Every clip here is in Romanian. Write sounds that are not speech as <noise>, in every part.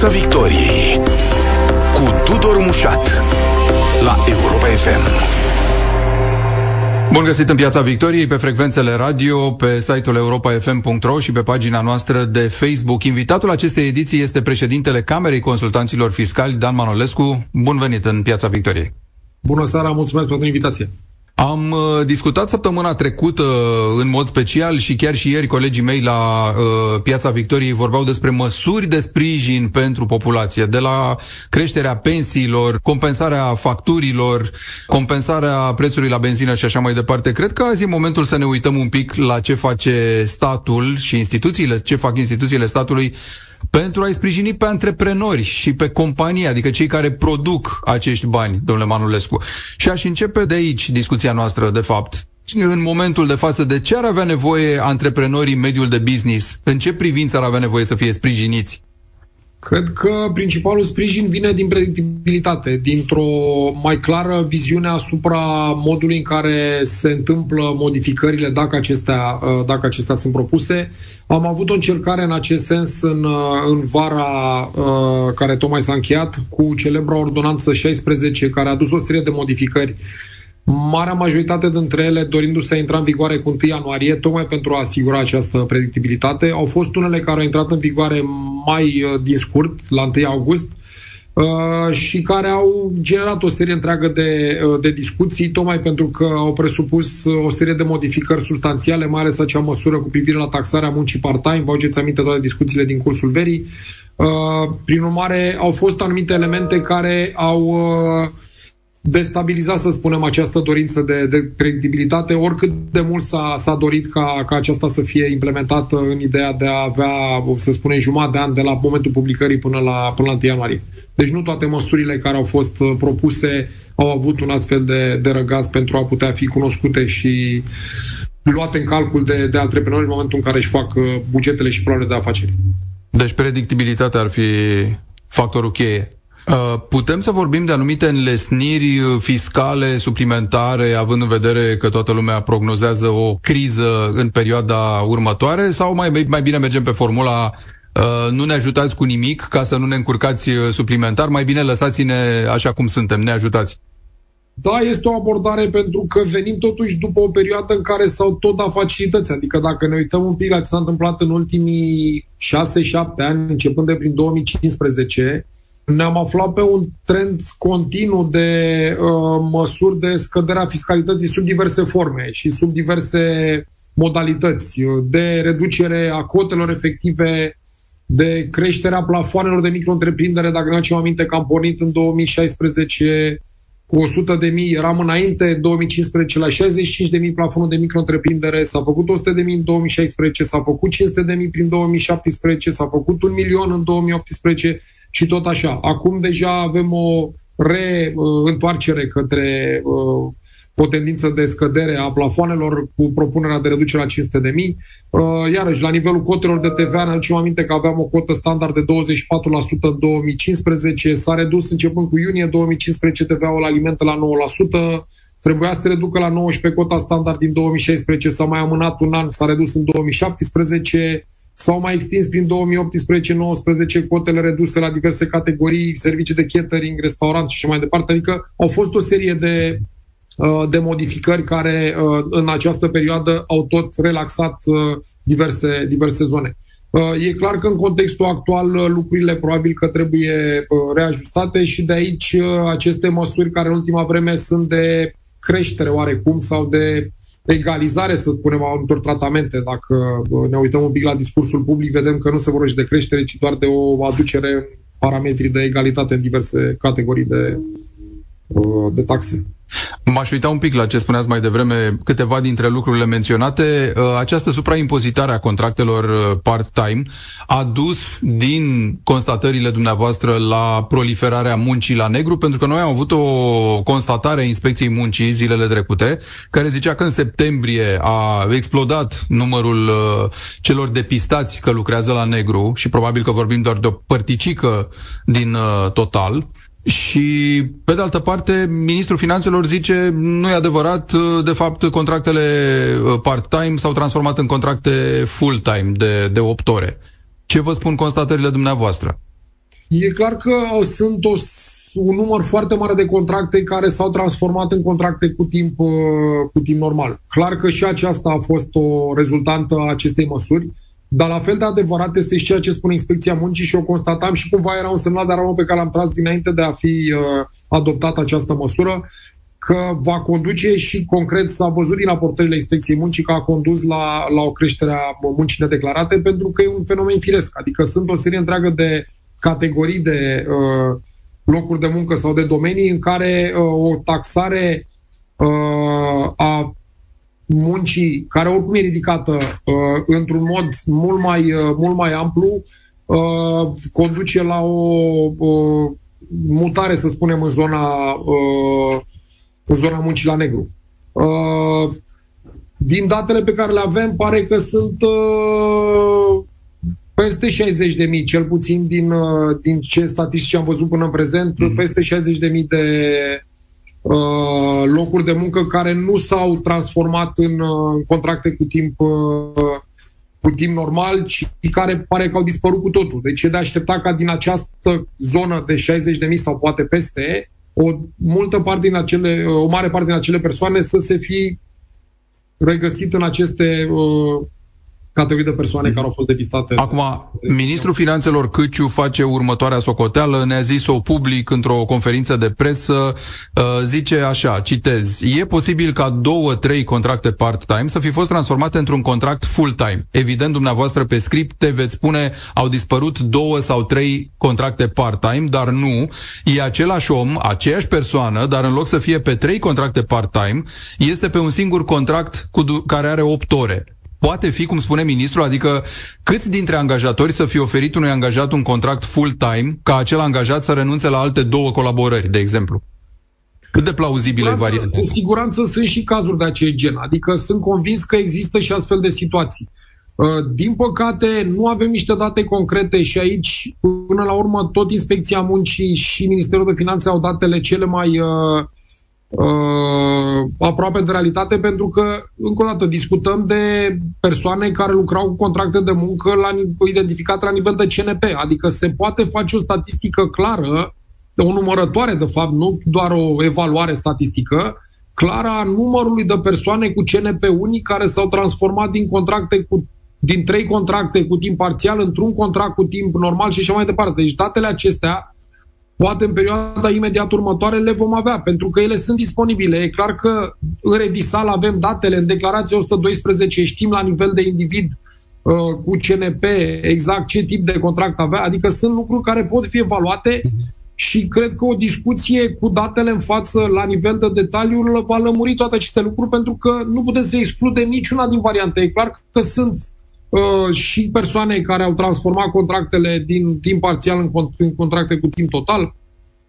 Piața Victoriei cu Tudor Mușat la Europa FM. Bun găsit în Piața Victoriei, pe frecvențele radio, pe site-ul europa.fm.ro și pe pagina noastră de Facebook. Invitatul acestei ediții este președintele Camerei Consultanților Fiscali, Dan Manolescu. Bun venit în Piața Victoriei! Bună seara, mulțumesc pentru invitație! Am uh, discutat săptămâna trecută în mod special și chiar și ieri colegii mei la uh, Piața Victoriei vorbeau despre măsuri de sprijin pentru populație, de la creșterea pensiilor, compensarea facturilor, compensarea prețului la benzină și așa mai departe. Cred că azi e momentul să ne uităm un pic la ce face statul și instituțiile, ce fac instituțiile statului pentru a-i sprijini pe antreprenori și pe companii, adică cei care produc acești bani, domnule Manulescu. Și aș începe de aici discuția noastră, de fapt. În momentul de față, de ce ar avea nevoie antreprenorii în mediul de business? În ce privință ar avea nevoie să fie sprijiniți? Cred că principalul sprijin vine din predictibilitate, dintr-o mai clară viziune asupra modului în care se întâmplă modificările dacă acestea, uh, dacă acestea sunt propuse. Am avut o încercare în acest sens în, uh, în vara uh, care tocmai s-a încheiat cu celebra ordonanță 16 care a adus o serie de modificări Marea majoritate dintre ele dorindu-se a intra în vigoare cu 1 ianuarie, tocmai pentru a asigura această predictibilitate. Au fost unele care au intrat în vigoare mai uh, din scurt, la 1 august, uh, și care au generat o serie întreagă de, uh, de discuții, tocmai pentru că au presupus o serie de modificări substanțiale, mai ales acea măsură cu privire la taxarea muncii part-time. Vă aduceți aminte toate discuțiile din cursul verii. Prin urmare, au fost anumite elemente care au destabiliza, să spunem, această dorință de, de credibilitate, oricât de mult s-a, s-a dorit ca, ca aceasta să fie implementată în ideea de a avea, să spunem, jumătate de an de la momentul publicării până la, până la 1 ianuarie. Deci nu toate măsurile care au fost uh, propuse au avut un astfel de, de răgaz pentru a putea fi cunoscute și luate în calcul de, de antreprenori în momentul în care își fac uh, bugetele și planurile de afaceri. Deci predictibilitatea ar fi factorul cheie. Uh, putem să vorbim de anumite înlesniri uh, fiscale suplimentare, având în vedere că toată lumea prognozează o criză în perioada următoare, sau mai, mai bine mergem pe formula uh, nu ne ajutați cu nimic ca să nu ne încurcați suplimentar, mai bine lăsați-ne așa cum suntem, ne ajutați? Da, este o abordare pentru că venim totuși după o perioadă în care s-au tot dat facilități. Adică dacă ne uităm un pic la ce s-a întâmplat în ultimii 6-7 ani, începând de prin 2015, ne-am aflat pe un trend continuu de uh, măsuri de scădere a fiscalității sub diverse forme și sub diverse modalități, de reducere a cotelor efective, de creșterea plafoanelor de micro-întreprindere. Dacă ne aducem aminte că am pornit în 2016 cu 100 de mii, eram înainte, în 2015, la 65 de mii plafonul de micro-întreprindere, s-a făcut 100 de mii în 2016, s-a făcut 500 de mii prin 2017, s-a făcut un milion în 2018 și tot așa. Acum deja avem o reîntoarcere către uh, o tendință de scădere a plafoanelor cu propunerea de reducere la 500 de mii. Uh, iarăși, la nivelul cotelor de TVA, ne aducem aminte că aveam o cotă standard de 24% în 2015, s-a redus începând cu iunie 2015 TVA-ul la alimente la 9%, trebuia să se reducă la 19 cota standard din 2016, s-a mai amânat un an, s-a redus în 2017, S-au mai extins prin 2018-19 cotele reduse la diverse categorii, servicii de catering, restaurant și așa mai departe. Adică au fost o serie de, uh, de modificări care uh, în această perioadă au tot relaxat uh, diverse, diverse zone. E clar că în contextul actual lucrurile probabil că trebuie reajustate și de aici aceste măsuri care în ultima vreme sunt de creștere oarecum sau de egalizare, să spunem, a anumitor tratamente. Dacă ne uităm un pic la discursul public, vedem că nu se vorbește de creștere, ci doar de o aducere parametri de egalitate în diverse categorii de, de taxe. M-aș uita un pic la ce spuneați mai devreme, câteva dintre lucrurile menționate. Uh, această supraimpozitare a contractelor uh, part-time a dus din constatările dumneavoastră la proliferarea muncii la negru, pentru că noi am avut o constatare a Inspecției Muncii zilele trecute, care zicea că în septembrie a explodat numărul uh, celor depistați că lucrează la negru și probabil că vorbim doar de o părticică din total și, pe de altă parte, ministrul finanțelor zice nu e adevărat, de fapt, contractele uh, part-time s-au transformat în contracte full-time de, de 8 ore. Ce vă spun constatările dumneavoastră? E clar că sunt o, un număr foarte mare de contracte care s-au transformat în contracte cu timp, uh, cu timp normal. Clar că și aceasta a fost o rezultantă a acestei măsuri, dar la fel de adevărat este și ceea ce spune Inspecția Muncii și o constatam și cumva era un semnal de alarmă pe care l-am tras dinainte de a fi uh, adoptată această măsură, că va conduce și concret s-a văzut din raportările Inspecției Muncii că a condus la, la o creștere a muncii nedeclarate pentru că e un fenomen firesc. Adică sunt o serie întreagă de categorii de uh, locuri de muncă sau de domenii în care uh, o taxare uh, a muncii, care oricum e ridicată uh, într-un mod mult mai, uh, mult mai amplu, uh, conduce la o, o mutare, să spunem, în zona, uh, în zona muncii la negru. Uh, din datele pe care le avem, pare că sunt uh, peste 60 de mii, cel puțin din, uh, din ce statistici am văzut până în prezent, mm-hmm. peste 60 de mii de uh, locuri de muncă care nu s-au transformat în, uh, în contracte cu timp uh, cu timp normal, ci care pare că au dispărut cu totul. Deci e de aștepta ca din această zonă de 60 de mii sau poate peste, o multă parte din acele, o mare parte din acele persoane să se fi regăsit în aceste uh, categorii de persoane mm. care au fost depistate. Acum, ministrul finanțelor Câciu face următoarea socoteală, ne-a zis-o public într-o conferință de presă, uh, zice așa, citez, e posibil ca două, trei contracte part-time să fi fost transformate într-un contract full-time. Evident, dumneavoastră pe script te veți spune, au dispărut două sau trei contracte part-time, dar nu, e același om, aceeași persoană, dar în loc să fie pe trei contracte part-time, este pe un singur contract cu care are 8 ore poate fi, cum spune ministrul, adică câți dintre angajatori să fie oferit unui angajat un contract full-time ca acel angajat să renunțe la alte două colaborări, de exemplu? Cât de plauzibilă e varianta Cu siguranță sunt și cazuri de acest gen. Adică sunt convins că există și astfel de situații. Uh, din păcate, nu avem niște date concrete și aici, până la urmă, tot Inspecția Muncii și Ministerul de Finanțe au datele cele mai uh, uh, aproape de realitate pentru că, încă o dată, discutăm de persoane care lucrau cu contracte de muncă la, identificate la nivel de CNP. Adică se poate face o statistică clară, o numărătoare, de fapt, nu doar o evaluare statistică, clară a numărului de persoane cu CNP unii care s-au transformat din contracte cu din trei contracte cu timp parțial într-un contract cu timp normal și așa mai departe. Deci datele acestea Poate în perioada imediat următoare le vom avea, pentru că ele sunt disponibile. E clar că în revisal avem datele, în declarația 112 știm la nivel de individ uh, cu CNP exact ce tip de contract avea, adică sunt lucruri care pot fi evaluate și cred că o discuție cu datele în față la nivel de detaliu va lămuri toate aceste lucruri pentru că nu putem să excludem niciuna din variante. E clar că sunt Uh, și persoane care au transformat contractele din timp parțial în, în contracte cu timp total,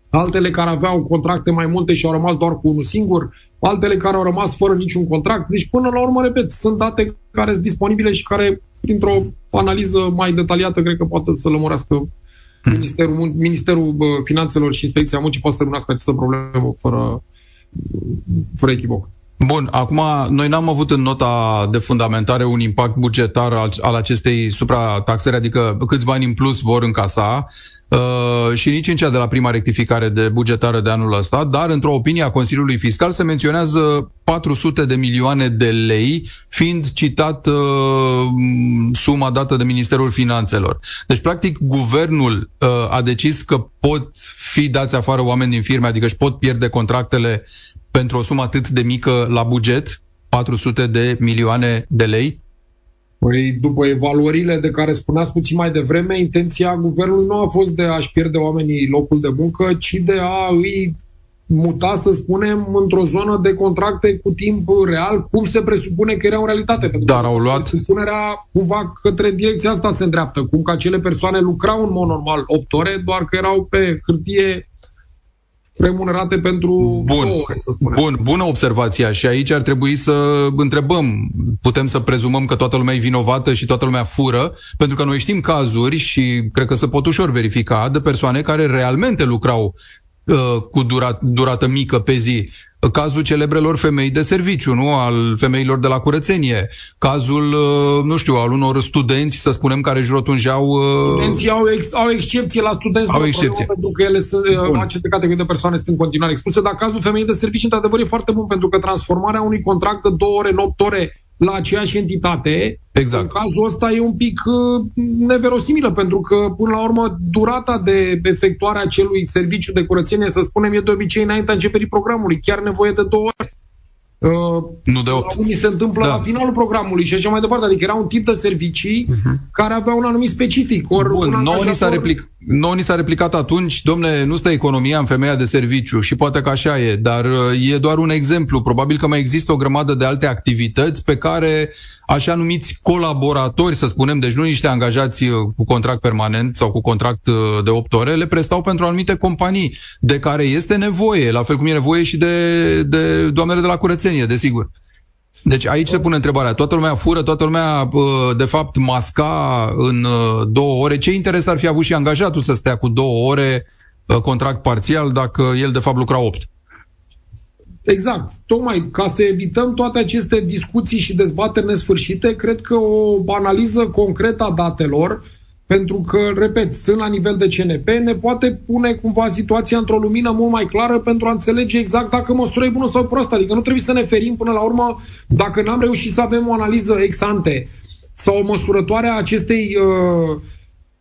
altele care aveau contracte mai multe și au rămas doar cu unul singur, altele care au rămas fără niciun contract. Deci, până la urmă, repet, sunt date care sunt disponibile și care, printr-o analiză mai detaliată, cred că poate să lămurească hmm. Ministerul, Ministerul Finanțelor și Inspecția Muncii poate să lămurească această problemă fără, fără echivoc. Bun, acum noi n-am avut în nota de fundamentare un impact bugetar al, al acestei suprataxări, adică câți bani în plus vor încasa uh, și nici în cea de la prima rectificare de bugetară de anul ăsta, dar într-o opinie a Consiliului Fiscal se menționează 400 de milioane de lei, fiind citat uh, suma dată de Ministerul Finanțelor. Deci, practic, guvernul uh, a decis că pot fi dați afară oameni din firme, adică își pot pierde contractele pentru o sumă atât de mică la buget, 400 de milioane de lei? Păi, după evaluările de care spuneați puțin mai devreme, intenția guvernului nu a fost de a-și pierde oamenii locul de muncă, ci de a îi muta, să spunem, într-o zonă de contracte cu timp real, cum se presupune că era în realitate. Pentru Dar au luat... Supunerea cumva către direcția asta se îndreaptă, cum că acele persoane lucrau în mod normal 8 ore, doar că erau pe hârtie remunerate pentru bun, două ore, să spunem. Bun, bună observația și aici ar trebui să întrebăm, putem să prezumăm că toată lumea e vinovată și toată lumea fură, pentru că noi știm cazuri și cred că se pot ușor verifica de persoane care realmente lucrau uh, cu durat, durată mică pe zi cazul celebrelor femei de serviciu, nu? Al femeilor de la curățenie, cazul, uh, nu știu, al unor studenți, să spunem, care își rotunjeau... Uh, Studenții au, ex, au excepție la studenți, au excepție. pentru că ele sunt, uh, aceste categorii de persoane sunt în continuare expuse, dar cazul femeii de serviciu, într-adevăr, e foarte bun, pentru că transformarea unui contract de două ore în opt ore la aceeași entitate, exact. în cazul ăsta e un pic uh, neverosimilă, pentru că, până la urmă, durata de efectuare a acelui serviciu de curățenie, să spunem, e de obicei înaintea începerii programului, chiar nevoie de două ore. Uh, nu de 8. Unii se întâmplă da. la finalul programului și așa mai departe. Adică era un tip de servicii uh-huh. care avea un anumit specific. Or, Bun, un nouă, ni s-a replic, nouă ni s-a replicat atunci, domne, nu stă economia în femeia de serviciu și poate că așa e, dar uh, e doar un exemplu. Probabil că mai există o grămadă de alte activități pe care așa numiți colaboratori, să spunem, deci nu niște angajați uh, cu contract permanent sau cu contract uh, de 8 ore, le prestau pentru anumite companii de care este nevoie, la fel cum e nevoie și de, de doamnele de la curățenie, desigur. Deci aici se pune întrebarea. Toată lumea fură, toată lumea, uh, de fapt, masca în două ore. Ce interes ar fi avut și angajatul să stea cu două ore contract parțial dacă el, de fapt, lucra opt? Exact. Tocmai ca să evităm toate aceste discuții și dezbateri nesfârșite, cred că o analiză concretă a datelor, pentru că, repet, sunt la nivel de CNP, ne poate pune cumva situația într-o lumină mult mai clară pentru a înțelege exact dacă măsura e bună sau proastă. Adică nu trebuie să ne ferim până la urmă dacă n-am reușit să avem o analiză ex ante sau o măsurătoare a acestei uh,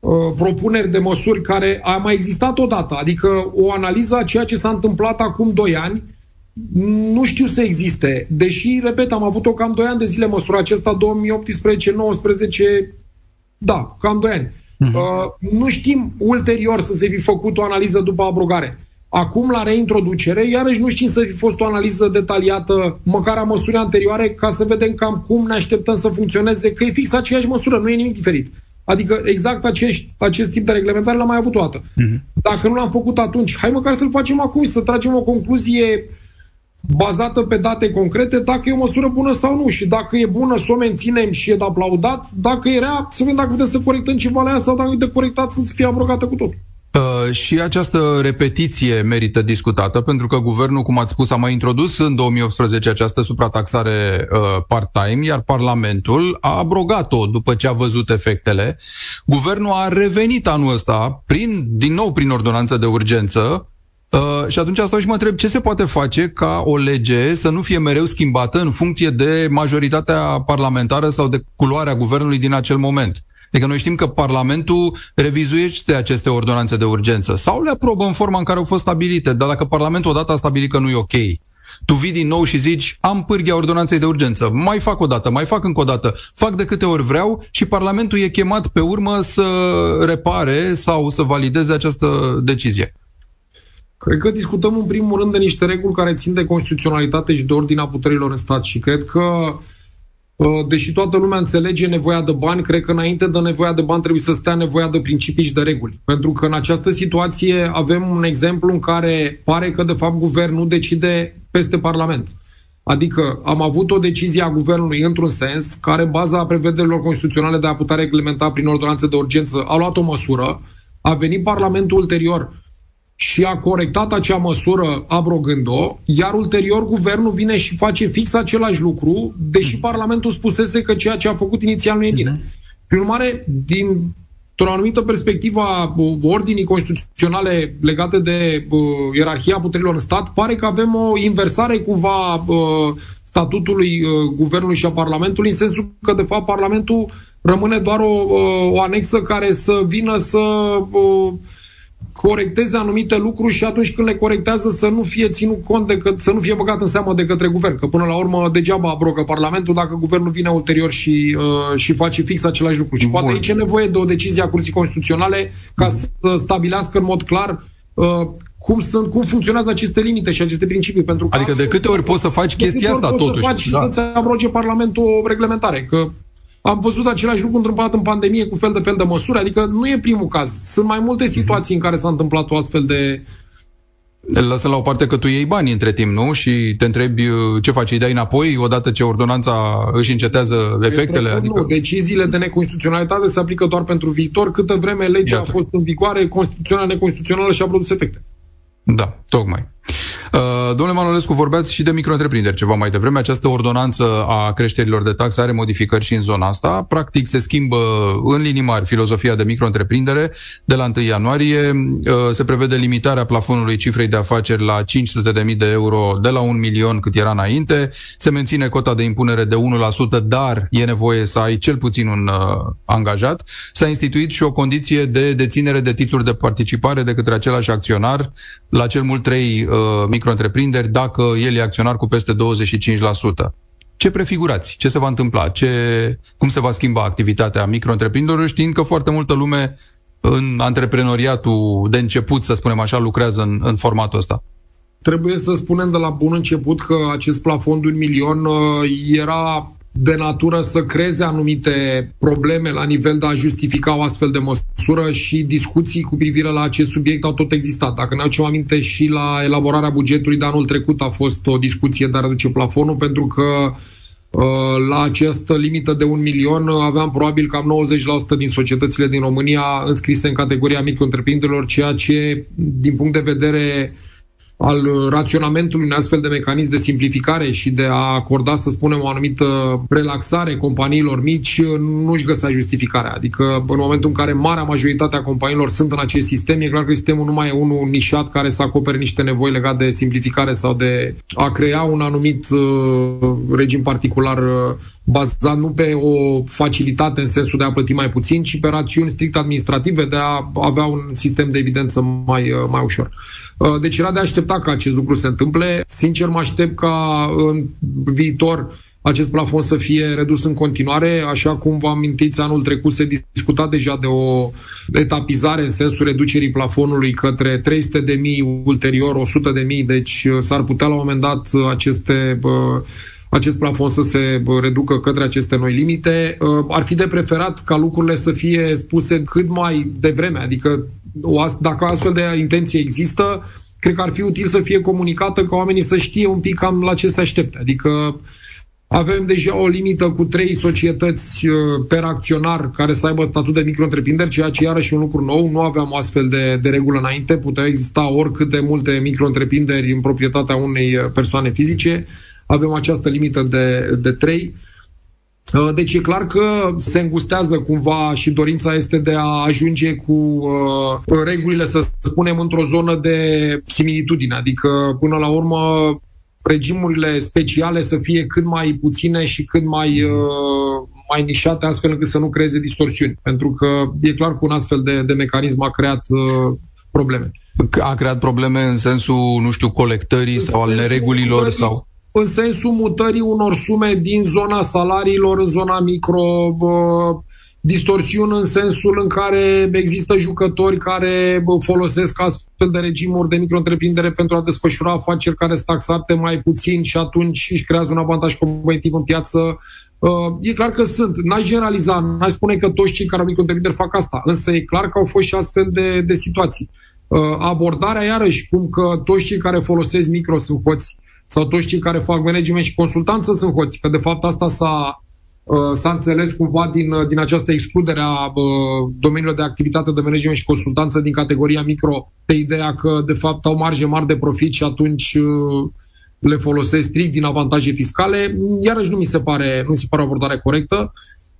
uh, propuneri de măsuri care a mai existat odată. Adică o analiză a ceea ce s-a întâmplat acum 2 ani, nu știu să existe. Deși, repet, am avut-o cam 2 ani de zile măsura acesta, 2018-19, da, cam 2 ani. Uh-huh. Uh, nu știm ulterior să se fi făcut o analiză după abrogare. Acum, la reintroducere, iarăși nu știm să fi fost o analiză detaliată, măcar a măsurii anterioare, ca să vedem cam cum ne așteptăm să funcționeze, că e fix aceeași măsură, nu e nimic diferit. Adică exact acest, acest tip de reglementare l-am mai avut o dată. Uh-huh. Dacă nu l-am făcut atunci, hai măcar să-l facem acum, să tragem o concluzie bazată pe date concrete, dacă e o măsură bună sau nu. Și dacă e bună, să o menținem și e de aplaudat. Dacă e rea, să vedem dacă putem să corectăm ceva la ea sau dacă e de corectat să fie abrogată cu tot. Uh, și această repetiție merită discutată, pentru că guvernul, cum ați spus, a mai introdus în 2018 această suprataxare uh, part-time, iar Parlamentul a abrogat-o după ce a văzut efectele. Guvernul a revenit anul ăsta, prin, din nou prin ordonanță de urgență, Uh, și atunci asta și mă întreb ce se poate face ca o lege să nu fie mereu schimbată în funcție de majoritatea parlamentară sau de culoarea guvernului din acel moment. Adică noi știm că Parlamentul revizuiește aceste ordonanțe de urgență sau le aprobă în forma în care au fost stabilite, dar dacă Parlamentul odată a stabilit că nu e ok, tu vii din nou și zici, am pârghia ordonanței de urgență, mai fac o dată, mai fac încă o dată, fac de câte ori vreau și Parlamentul e chemat pe urmă să repare sau să valideze această decizie. Cred că discutăm în primul rând de niște reguli care țin de constituționalitate și de ordinea puterilor în stat și cred că uh, deși toată lumea înțelege nevoia de bani, cred că înainte de nevoia de bani trebuie să stea nevoia de principii și de reguli. Pentru că în această situație avem un exemplu în care pare că de fapt guvernul decide peste Parlament. Adică am avut o decizie a guvernului într-un sens care, baza prevederilor constituționale de a putea reglementa prin ordonanță de urgență, a luat o măsură, a venit Parlamentul ulterior și a corectat acea măsură abrogând-o, iar ulterior guvernul vine și face fix același lucru, deși mm. Parlamentul spusese că ceea ce a făcut inițial nu e bine. Mm-hmm. Prin urmare, din o anumită perspectivă a ordinii constituționale legate de uh, ierarhia puterilor în stat, pare că avem o inversare cumva uh, statutului uh, guvernului și a Parlamentului, în sensul că, de fapt, Parlamentul rămâne doar o, uh, o anexă care să vină să uh, corecteze anumite lucruri și atunci când le corectează să nu fie ținut cont de că, să nu fie băgat în seamă de către guvern. Că până la urmă degeaba abrogă Parlamentul dacă guvernul vine ulterior și, uh, și face fix același lucru. Și poate aici e nevoie de o decizie a Curții Constituționale ca să stabilească în mod clar uh, cum, sunt, cum funcționează aceste limite și aceste principii. Pentru că adică de câte ori poți să faci chestia asta totuși. Să faci da. să-ți abroge Parlamentul o reglementare. Că am văzut același lucru întâmplat în pandemie cu fel de fel de măsuri, adică nu e primul caz. Sunt mai multe mhm. situații în care s-a întâmplat o astfel de, Lasă la o parte că tu iei bani între timp, nu? Și te întrebi uh, ce faci, îi dai înapoi odată ce ordonanța își încetează efectele? Propun, adică... Nu, deciziile de neconstituționalitate se aplică doar pentru viitor, câtă vreme legea Iată. a fost în vigoare, constituțională, neconstituțională și a produs efecte. Da, tocmai. Uh, domnule Manolescu, vorbeați și de micro-întreprinderi ceva mai devreme. Această ordonanță a creșterilor de taxe are modificări și în zona asta. Practic se schimbă în linii mari filozofia de micro-întreprindere. De la 1 ianuarie uh, se prevede limitarea plafonului cifrei de afaceri la 500.000 de euro de la 1 milion cât era înainte. Se menține cota de impunere de 1%, dar e nevoie să ai cel puțin un uh, angajat. S-a instituit și o condiție de deținere de titluri de participare de către același acționar la cel mult trei uh, micro-întreprinderi dacă el e acționar cu peste 25%. Ce prefigurați? Ce se va întâmpla? Ce, cum se va schimba activitatea micro-întreprinderilor știind că foarte multă lume în antreprenoriatul de început, să spunem așa, lucrează în, în formatul ăsta? Trebuie să spunem de la bun început că acest plafon de un milion uh, era de natură să creeze anumite probleme la nivel de a justifica o astfel de măsură și discuții cu privire la acest subiect au tot existat. Dacă ne aducem aminte și la elaborarea bugetului de anul trecut a fost o discuție de a reduce plafonul pentru că uh, la această limită de un milion aveam probabil cam 90% din societățile din România înscrise în categoria micro ceea ce din punct de vedere uh, al raționamentului unui astfel de mecanism de simplificare și de a acorda, să spunem, o anumită relaxare companiilor mici, nu-și găsea justificarea. Adică, în momentul în care marea majoritate a companiilor sunt în acest sistem, e clar că sistemul nu mai e unul nișat care să acopere niște nevoi legate de simplificare sau de a crea un anumit uh, regim particular uh, bazat nu pe o facilitate în sensul de a plăti mai puțin, ci pe rațiuni strict administrative de a avea un sistem de evidență mai, uh, mai ușor. Uh, deci era de aștepta ca acest lucru se întâmple. Sincer, mă aștept ca în viitor acest plafon să fie redus în continuare, așa cum vă amintiți, anul trecut se discuta deja de o etapizare în sensul reducerii plafonului către 300 de mii, ulterior 100 de mii, deci uh, s-ar putea la un moment dat aceste acest plafon să se reducă către aceste noi limite. Uh, ar fi de preferat ca lucrurile să fie spuse cât mai devreme, adică dacă astfel de intenție există, cred că ar fi util să fie comunicată ca oamenii să știe un pic cam la ce se aștepte. Adică avem deja o limită cu trei societăți uh, per acționar care să aibă statut de micro-întreprinderi, ceea ce iarăși un lucru nou. Nu aveam o astfel de, de regulă înainte. Puteau exista oricâte multe micro-întreprinderi în proprietatea unei uh, persoane fizice avem această limită de, de 3. Uh, deci e clar că se îngustează cumva și dorința este de a ajunge cu uh, regulile, să spunem, într-o zonă de similitudine. Adică, până la urmă, regimurile speciale să fie cât mai puține și cât mai, uh, mai nișate, astfel încât să nu creeze distorsiuni. Pentru că e clar că un astfel de, de mecanism a creat uh, probleme. A creat probleme în sensul, nu știu, colectării în sau al neregulilor? sau în sensul mutării unor sume din zona salariilor în zona micro, bă, distorsiuni în sensul în care există jucători care bă, folosesc astfel de regimuri de micro pentru a desfășura afaceri care sunt taxate mai puțin și atunci își creează un avantaj competitiv în piață. E clar că sunt. N-aș generaliza, n-aș spune că toți cei care au micro fac asta, însă e clar că au fost și astfel de, de situații. Abordarea, iarăși, cum că toți cei care folosesc micro sunt hoți, sau toți cei care fac management și consultanță sunt hoți, că de fapt asta s-a, uh, s-a înțeles cumva din, uh, din această excludere a uh, domeniilor de activitate de management și consultanță din categoria micro, pe ideea că de fapt au marge mari de profit și atunci le folosesc strict din avantaje fiscale, iarăși nu mi se pare, nu mi se pare o abordare corectă.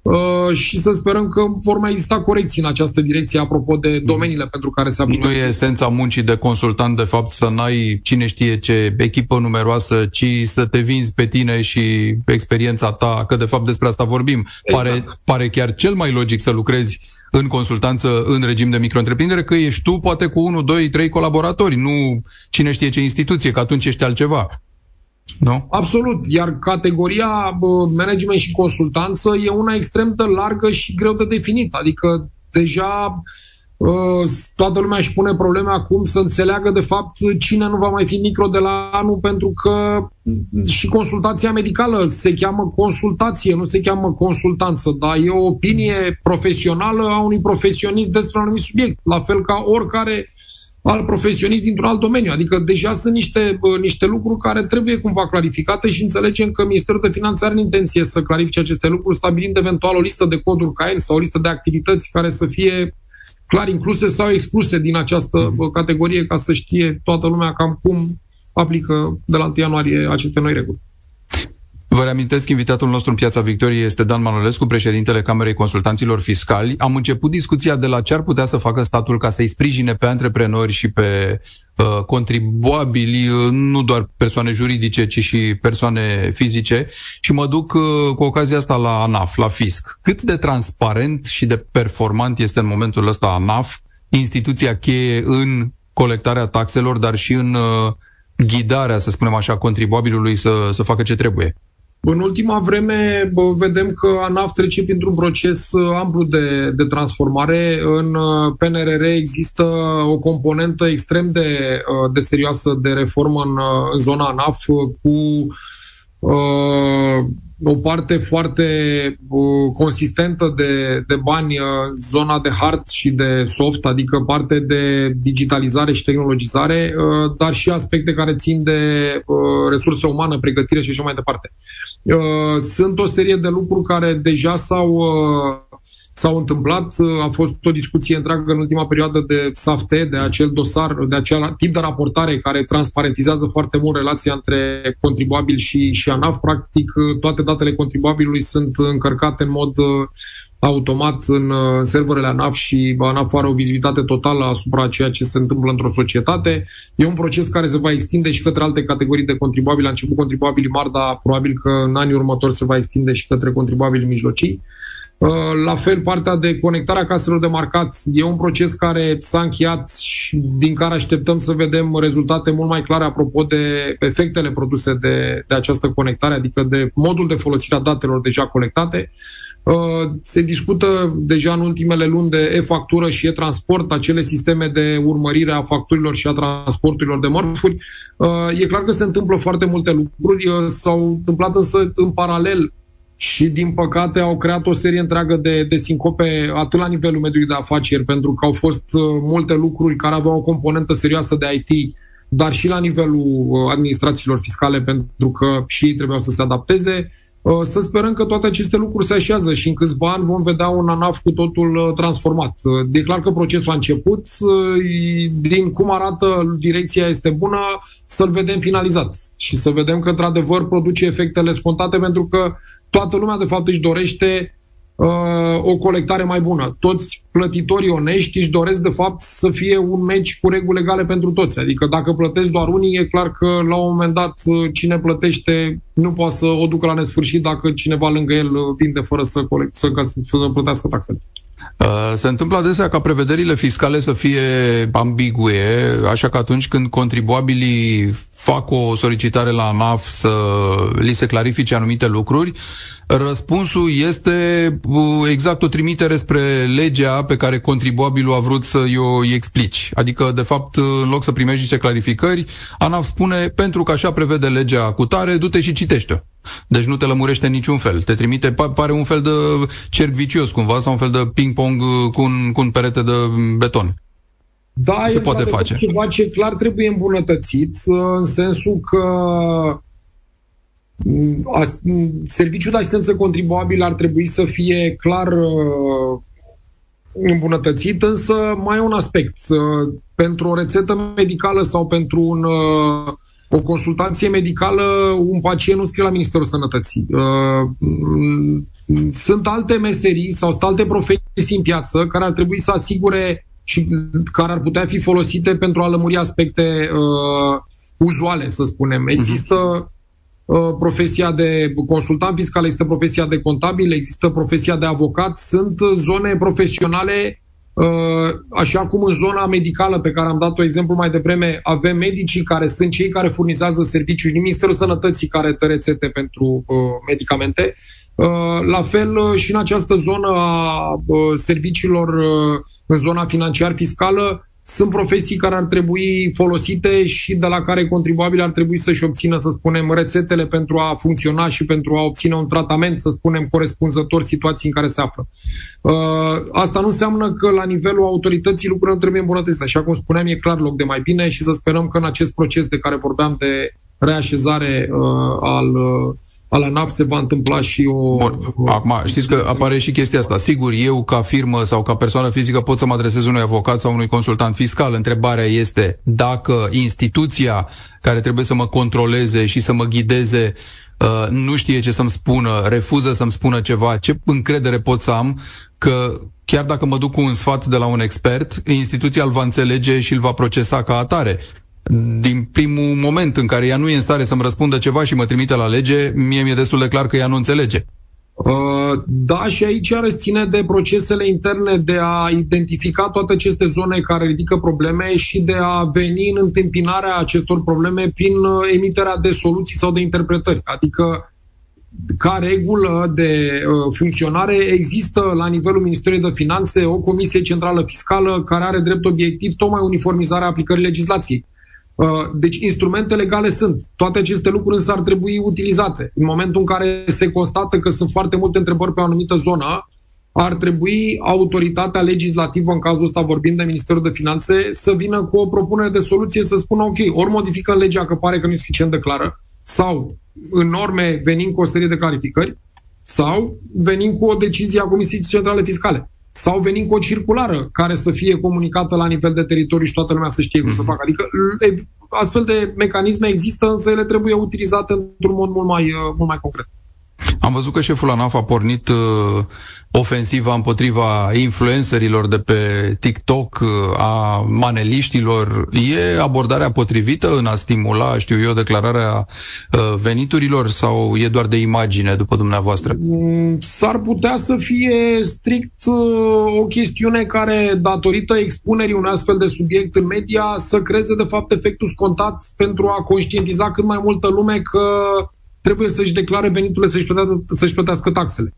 Uh, și să sperăm că vor mai exista corecții în această direcție apropo de domeniile mm. pentru care se aplică. Nu e esența muncii de consultant, de fapt, să n-ai cine știe ce echipă numeroasă, ci să te vinzi pe tine și experiența ta, că de fapt despre asta vorbim. Exact. Pare, pare chiar cel mai logic să lucrezi în consultanță în regim de micro-întreprindere, că ești tu poate cu 1, 2, 3 colaboratori, nu cine știe ce instituție, că atunci ești altceva. Nu? Absolut. Iar categoria management și consultanță e una extrem de largă și greu de definit. Adică deja toată lumea își pune probleme acum să înțeleagă de fapt cine nu va mai fi micro de la anul pentru că și consultația medicală se cheamă consultație, nu se cheamă consultanță, dar e o opinie profesională a unui profesionist despre un anumit subiect, la fel ca oricare al profesionist dintr-un alt domeniu. Adică deja sunt niște, niște lucruri care trebuie cumva clarificate și înțelegem că Ministerul de Finanțe are în intenție să clarifice aceste lucruri, stabilind eventual o listă de coduri CAEN sau o listă de activități care să fie clar incluse sau excluse din această mm. categorie ca să știe toată lumea cam cum aplică de la 1 ianuarie aceste noi reguli. Vă reamintesc, invitatul nostru în Piața Victoriei este Dan Manolescu, președintele Camerei Consultanților Fiscali. Am început discuția de la ce ar putea să facă statul ca să-i sprijine pe antreprenori și pe uh, contribuabili, uh, nu doar persoane juridice, ci și persoane fizice și mă duc uh, cu ocazia asta la ANAF, la FISC. Cât de transparent și de performant este în momentul ăsta ANAF, instituția cheie în colectarea taxelor, dar și în uh, ghidarea, să spunem așa, contribuabilului să, să facă ce trebuie? În ultima vreme bă, vedem că ANAF trece printr-un proces uh, amplu de, de transformare. În uh, PNRR există o componentă extrem de, uh, de serioasă de reformă în, în zona ANAF cu uh, o parte foarte uh, consistentă de, de bani uh, zona de hard și de soft, adică parte de digitalizare și tehnologizare, uh, dar și aspecte care țin de uh, resurse umană, pregătire și așa mai departe. Uh, sunt o serie de lucruri care deja s-au uh, s-au întâmplat. A fost o discuție întreagă în ultima perioadă de SAFTE, de acel dosar, de acel tip de raportare care transparentizează foarte mult relația între contribuabil și, și ANAF. Practic, toate datele contribuabilului sunt încărcate în mod uh, automat în uh, serverele ANAF și ANAF are o vizibilitate totală asupra ceea ce se întâmplă într-o societate. E un proces care se va extinde și către alte categorii de contribuabili. A început contribuabilii mari, dar probabil că în anii următori se va extinde și către contribuabili mijlocii. Uh, la fel, partea de conectarea caselor de marcat e un proces care s-a încheiat și din care așteptăm să vedem rezultate mult mai clare apropo de efectele produse de, de această conectare, adică de modul de folosire a datelor deja colectate. Uh, se discută deja în ultimele luni de e-factură și e-transport, acele sisteme de urmărire a facturilor și a transporturilor de mărfuri. Uh, e clar că se întâmplă foarte multe lucruri, s-au întâmplat însă în paralel și, din păcate, au creat o serie întreagă de, de sincope atât la nivelul mediului de afaceri, pentru că au fost uh, multe lucruri care aveau o componentă serioasă de IT, dar și la nivelul uh, administrațiilor fiscale, pentru că și ei trebuiau să se adapteze. Uh, să sperăm că toate aceste lucruri se așează și în câțiva ani vom vedea un ANAF cu totul transformat. E clar că procesul a început, din cum arată direcția este bună, să-l vedem finalizat și să vedem că într-adevăr produce efectele scontate pentru că toată lumea de fapt își dorește uh, o colectare mai bună. Toți plătitorii onești își doresc de fapt să fie un meci cu reguli legale pentru toți. Adică dacă plătesc doar unii, e clar că la un moment dat uh, cine plătește nu poate să o ducă la nesfârșit dacă cineva lângă el uh, vinde fără să, colect, să, să plătească taxele. Uh, se întâmplă adesea ca prevederile fiscale să fie ambigue, așa că atunci când contribuabilii fac o solicitare la ANAF să li se clarifice anumite lucruri, Răspunsul este uh, exact o trimitere spre legea pe care contribuabilul a vrut să o explici. Adică, de fapt, în loc să primești niște clarificări, ANAF spune, pentru că așa prevede legea cu tare, du-te și citește-o. Deci nu te lămurește în niciun fel. Te trimite, pare un fel de cerc vicios cumva sau un fel de ping-pong uh, cu un, cu un perete de beton. Da, se poate face. Ceva ce clar trebuie îmbunătățit, uh, în sensul că Serviciul de asistență contribuabil ar trebui să fie clar uh, îmbunătățit, însă mai e un aspect. Pentru o rețetă medicală sau pentru un, uh, o consultație medicală, un pacient nu scrie la Ministerul Sănătății. Uh, sunt alte meserii sau sunt alte profesii în piață care ar trebui să asigure și care ar putea fi folosite pentru a lămuri aspecte uh, uzuale, să spunem. Mhm. Există uh-huh Uh, profesia de consultant fiscal, există profesia de contabil, există profesia de avocat. Sunt zone profesionale, uh, așa cum în zona medicală pe care am dat-o exemplu mai devreme, avem medicii care sunt cei care furnizează serviciu și Ministerul Sănătății care dă rețete pentru uh, medicamente. La fel și în această zonă a serviciilor în zona financiar-fiscală, sunt profesii care ar trebui folosite și de la care contribuabil ar trebui să-și obțină, să spunem, rețetele pentru a funcționa și pentru a obține un tratament, să spunem, corespunzător situației în care se află. Uh, asta nu înseamnă că la nivelul autorității lucrurile nu trebuie îmbunătățite. Așa cum spuneam, e clar loc de mai bine și să sperăm că în acest proces de care vorbeam de reașezare uh, al uh, la NAF se va întâmpla și o... Bun. Acum, știți că apare și chestia asta. Sigur, eu ca firmă sau ca persoană fizică pot să mă adresez unui avocat sau unui consultant fiscal. Întrebarea este dacă instituția care trebuie să mă controleze și să mă ghideze uh, nu știe ce să-mi spună, refuză să-mi spună ceva, ce încredere pot să am că chiar dacă mă duc cu un sfat de la un expert, instituția îl va înțelege și îl va procesa ca atare din primul moment în care ea nu e în stare să-mi răspundă ceva și mă trimite la lege, mie mi-e destul de clar că ea nu înțelege. Uh, da, și aici are ține de procesele interne de a identifica toate aceste zone care ridică probleme și de a veni în întâmpinarea acestor probleme prin uh, emiterea de soluții sau de interpretări. Adică, ca regulă de uh, funcționare, există la nivelul Ministerului de Finanțe o Comisie Centrală Fiscală care are drept obiectiv tocmai uniformizarea aplicării legislației. Uh, deci instrumente legale sunt. Toate aceste lucruri însă ar trebui utilizate. În momentul în care se constată că sunt foarte multe întrebări pe o anumită zonă, ar trebui autoritatea legislativă, în cazul ăsta vorbind de Ministerul de Finanțe, să vină cu o propunere de soluție să spună ok, ori modificăm legea că pare că nu e suficient de clară, sau în norme venim cu o serie de clarificări, sau venim cu o decizie a Comisiei Centrale Fiscale sau venim cu o circulară care să fie comunicată la nivel de teritoriu și toată lumea să știe cum mm-hmm. să mhm. facă. Adică astfel de mecanisme există, însă ele trebuie utilizate într-un mod mult mai, uh, mult mai concret. Am văzut că șeful ANAF a pornit uh, ofensiva împotriva influencerilor de pe TikTok, uh, a maneliștilor. E abordarea potrivită în a stimula, știu eu, declararea uh, veniturilor sau e doar de imagine după dumneavoastră? Mm, s-ar putea să fie strict uh, o chestiune care, datorită expunerii unui astfel de subiect în media, să creeze de fapt efectul scontat pentru a conștientiza cât mai multă lume că trebuie să-și declare veniturile, să-și plătească, să-și plătească taxele.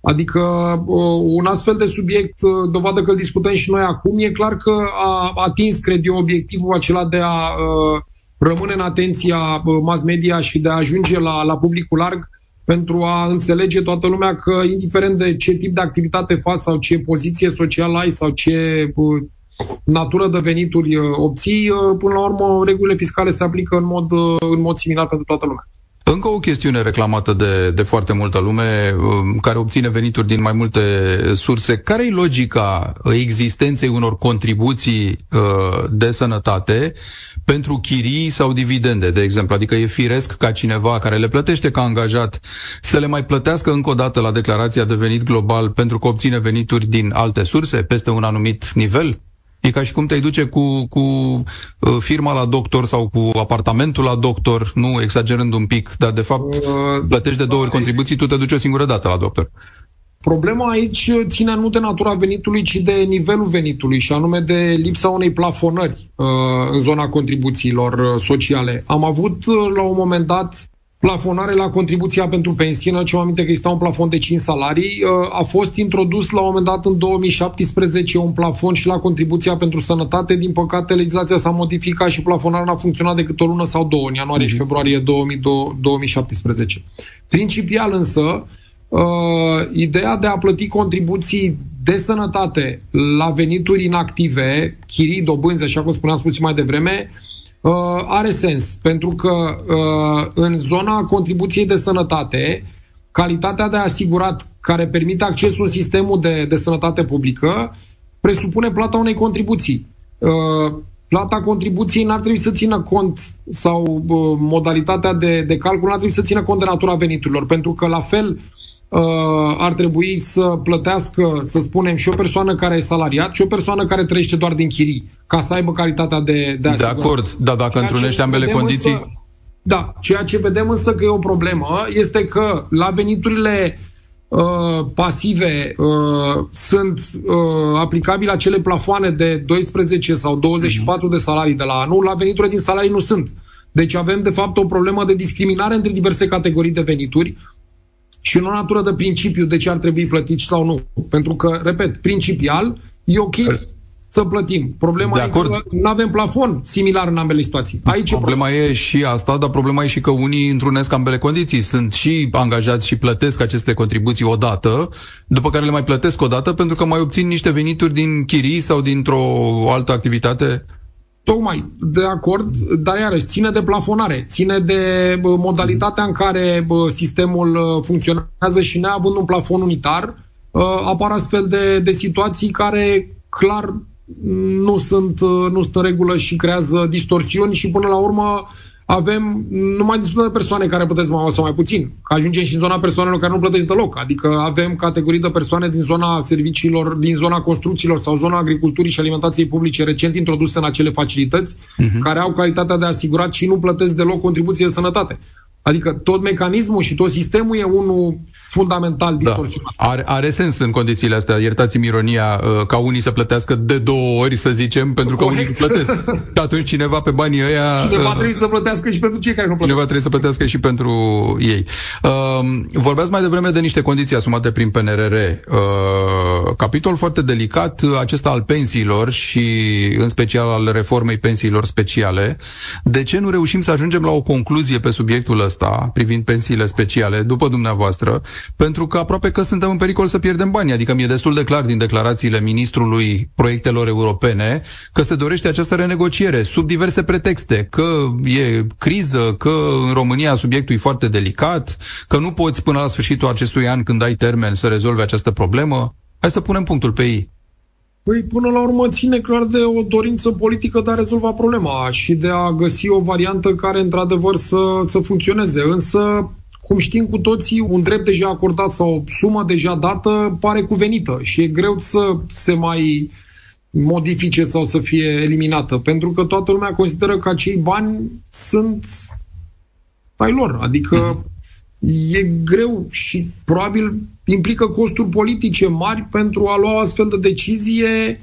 Adică uh, un astfel de subiect, uh, dovadă că îl discutăm și noi acum, e clar că a atins, cred eu, obiectivul acela de a uh, rămâne în atenția uh, mass media și de a ajunge la, la publicul larg pentru a înțelege toată lumea că, indiferent de ce tip de activitate faci sau ce poziție socială ai sau ce uh, natură de venituri uh, obții, uh, până la urmă regulile fiscale se aplică în mod, uh, în mod similar pentru toată lumea. Încă o chestiune reclamată de, de foarte multă lume, um, care obține venituri din mai multe surse. Care e logica existenței unor contribuții uh, de sănătate pentru chirii sau dividende, de exemplu? Adică e firesc ca cineva care le plătește ca angajat să le mai plătească încă o dată la declarația de venit global pentru că obține venituri din alte surse, peste un anumit nivel? E ca și cum te-ai duce cu, cu uh, firma la doctor sau cu apartamentul la doctor, nu exagerând un pic, dar de fapt uh, plătești de două ori contribuții, tu te duci o singură dată la doctor. Problema aici ține nu de natura venitului, ci de nivelul venitului și anume de lipsa unei plafonări uh, în zona contribuțiilor uh, sociale. Am avut uh, la un moment dat plafonare la contribuția pentru pensie, ce aminte că este un plafon de 5 salarii. Uh, a fost introdus la un moment dat în 2017 un plafon și la contribuția pentru sănătate. Din păcate, legislația s-a modificat și plafonarea n-a funcționat decât o lună sau două, în ianuarie mm-hmm. și mhm. februarie 2017. Principial însă, uh, ideea de a plăti contribuții de sănătate la venituri inactive, chirii, dobânzi, așa cum spuneam puțin mai devreme, uh, are sens, pentru că uh, în zona contribuției de sănătate, calitatea de asigurat care permite accesul în sistemul de, de sănătate publică presupune plata unei contribuții. Uh, plata contribuției n-ar trebui să țină cont sau uh, modalitatea de, de calcul n-ar trebui să țină cont de natura veniturilor, pentru că la fel uh, ar trebui să plătească, să spunem, și o persoană care e salariat și o persoană care trăiește doar din chirii, ca să aibă calitatea de, de asigurare. De acord, dar dacă ceea întrunești ambele condiții... Însă, da, ceea ce vedem însă că e o problemă este că la veniturile uh, pasive uh, sunt uh, aplicabile acele plafoane de 12 sau 24 mm-hmm. de salarii de la anul, la veniturile din salarii nu sunt. Deci avem, de fapt, o problemă de discriminare între diverse categorii de venituri, și nu natură de principiu de ce ar trebui plătit sau nu. Pentru că, repet, principial, e ok să plătim. Problema de e acord. că nu avem plafon similar în ambele situații. Aici problema e, e și asta, dar problema e și că unii întrunesc ambele condiții. Sunt și angajați și plătesc aceste contribuții odată, după care le mai plătesc odată pentru că mai obțin niște venituri din chirii sau dintr-o altă activitate Tocmai, de acord, dar iarăși ține de plafonare, ține de modalitatea în care sistemul uh, funcționează și neavând un plafon unitar, uh, apar astfel de, de situații care clar nu sunt, uh, nu sunt în regulă și creează distorsiuni și până la urmă avem numai destul de persoane care plătesc mai mult sau mai puțin, că ajungem și în zona persoanelor care nu plătesc deloc. Adică avem categorii de persoane din zona serviciilor, din zona construcțiilor sau zona agriculturii și alimentației publice recent introduse în acele facilități, uh-huh. care au calitatea de asigurat și nu plătesc deloc contribuție de sănătate. Adică tot mecanismul și tot sistemul e unul fundamental da. distorsionat. Da. Are, are sens în condițiile astea, iertați-mi ironia, uh, ca unii să plătească de două ori, să zicem, pentru că Corect. unii plătesc. <laughs> Și atunci cineva pe banii ăia... Cineva uh, trebuie să plătească și pentru cei care nu plătesc. Cineva trebuie să plătească și pentru ei. Uh, vorbeați mai devreme de niște condiții asumate prin PNRR. Uh, capitol foarte delicat, acesta al pensiilor și în special al reformei pensiilor speciale. De ce nu reușim să ajungem la o concluzie pe subiectul ăsta privind pensiile speciale, după dumneavoastră, pentru că aproape că suntem în pericol să pierdem bani. Adică mi-e destul de clar din declarațiile ministrului proiectelor europene că se dorește această renegociere sub diverse pretexte, că e criză, că în România subiectul e foarte delicat, că nu poți până la sfârșitul acestui an când ai termen să rezolvi această problemă. Hai să punem punctul pe ei. Păi, până la urmă, ține clar de o dorință politică de a rezolva problema și de a găsi o variantă care, într-adevăr, să, să funcționeze. Însă, cum știm cu toții, un drept deja acordat sau o sumă deja dată pare cuvenită și e greu să se mai modifice sau să fie eliminată, pentru că toată lumea consideră că acei bani sunt ai lor, adică e greu și probabil implică costuri politice mari pentru a lua o astfel de decizie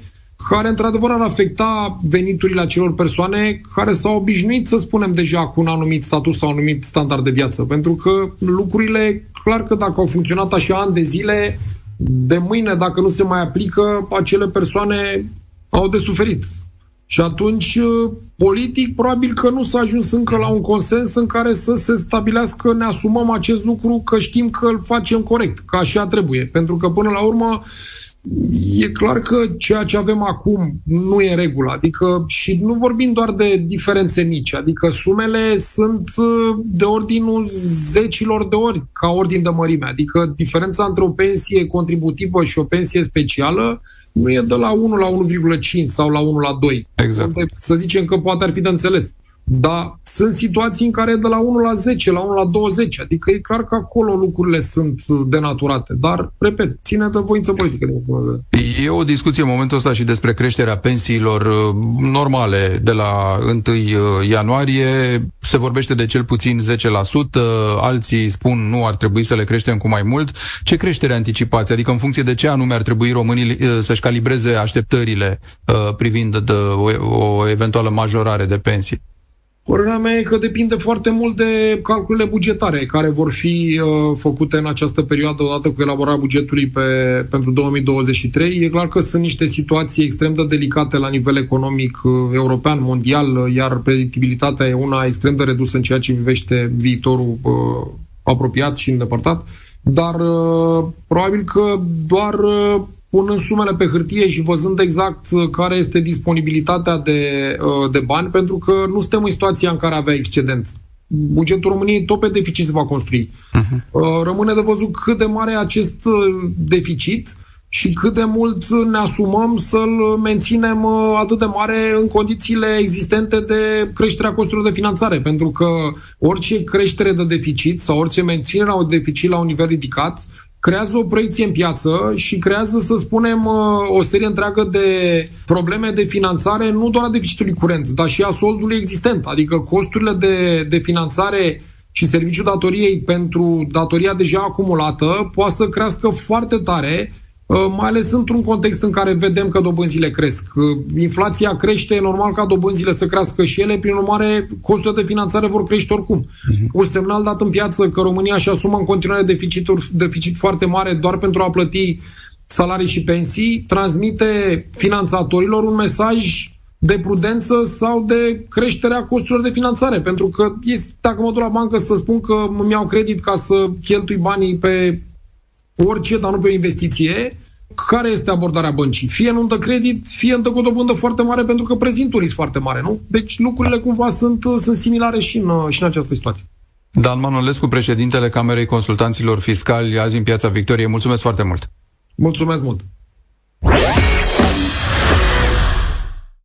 care într-adevăr ar afecta veniturile acelor persoane care s-au obișnuit, să spunem, deja cu un anumit status sau un anumit standard de viață. Pentru că lucrurile, clar că dacă au funcționat așa ani de zile, de mâine, dacă nu se mai aplică, acele persoane au de suferit. Și atunci, politic, probabil că nu s-a ajuns încă la un consens în care să se stabilească, ne asumăm acest lucru, că știm că îl facem corect, că așa trebuie. Pentru că, până la urmă, E clar că ceea ce avem acum nu e regulă, adică și nu vorbim doar de diferențe mici, adică sumele sunt uh, de ordinul zecilor de ori ca ordin de mărime, adică diferența între o pensie contributivă și o pensie specială nu e de la 1 la 1,5 sau la 1 la 2. Exact. Să zicem că poate ar fi de înțeles. Dar sunt situații în care de la 1 la 10, la 1 la 20, adică e clar că acolo lucrurile sunt denaturate. Dar, repet, ține de voință politică. E o discuție în momentul ăsta și despre creșterea pensiilor uh, normale de la 1 uh, ianuarie. Se vorbește de cel puțin 10%, alții spun nu ar trebui să le creștem cu mai mult. Ce creștere anticipați? Adică în funcție de ce anume ar trebui românii uh, să-și calibreze așteptările privind de o, o eventuală majorare de pensii? Părerea mea e că depinde foarte mult de calculele bugetare care vor fi uh, făcute în această perioadă odată cu elaborarea bugetului pe, pentru 2023. E clar că sunt niște situații extrem de delicate la nivel economic uh, european, mondial, uh, iar predictibilitatea e una extrem de redusă în ceea ce privește viitorul uh, apropiat și îndepărtat. Dar uh, probabil că doar uh, punând sumele pe hârtie și văzând exact uh, care este disponibilitatea de, uh, de bani, pentru că nu suntem în situația în care avea excedent. Bugetul României tot pe deficit se va construi. Uh-huh. Rămâne de văzut cât de mare e acest uh, deficit și cât de mult ne asumăm să-l menținem atât de mare în condițiile existente de creșterea costurilor de finanțare. Pentru că orice creștere de deficit sau orice menținere a un deficit la un nivel ridicat creează o proiecție în piață și creează, să spunem, uh, o serie întreagă de probleme de finanțare, nu doar a deficitului curent, dar și a soldului existent. Adică costurile de, de finanțare și serviciul datoriei pentru datoria deja acumulată poate să crească foarte tare Uh, mai ales într-un context în care vedem că dobânzile cresc. Uh, inflația crește, e normal ca dobânzile să crească și ele, prin urmare, costurile de finanțare vor crește oricum. Uh-huh. Un semnal dat în piață că România și asumă în continuare deficituri, deficit foarte mare doar pentru a plăti salarii și pensii, transmite finanțatorilor un mesaj de prudență sau de creșterea costurilor de finanțare. Pentru că este, dacă mă duc la bancă să spun că îmi iau credit ca să cheltui banii pe orice, dar nu pe o investiție, care este abordarea băncii? Fie nu dă credit, fie îndă cu o dobândă foarte mare pentru că prezintă un risc foarte mare, nu? Deci lucrurile cumva sunt, sunt similare și în, și în această situație. Dan Manolescu, președintele Camerei Consultanților Fiscali, azi în Piața Victoriei. Mulțumesc foarte mult! Mulțumesc mult!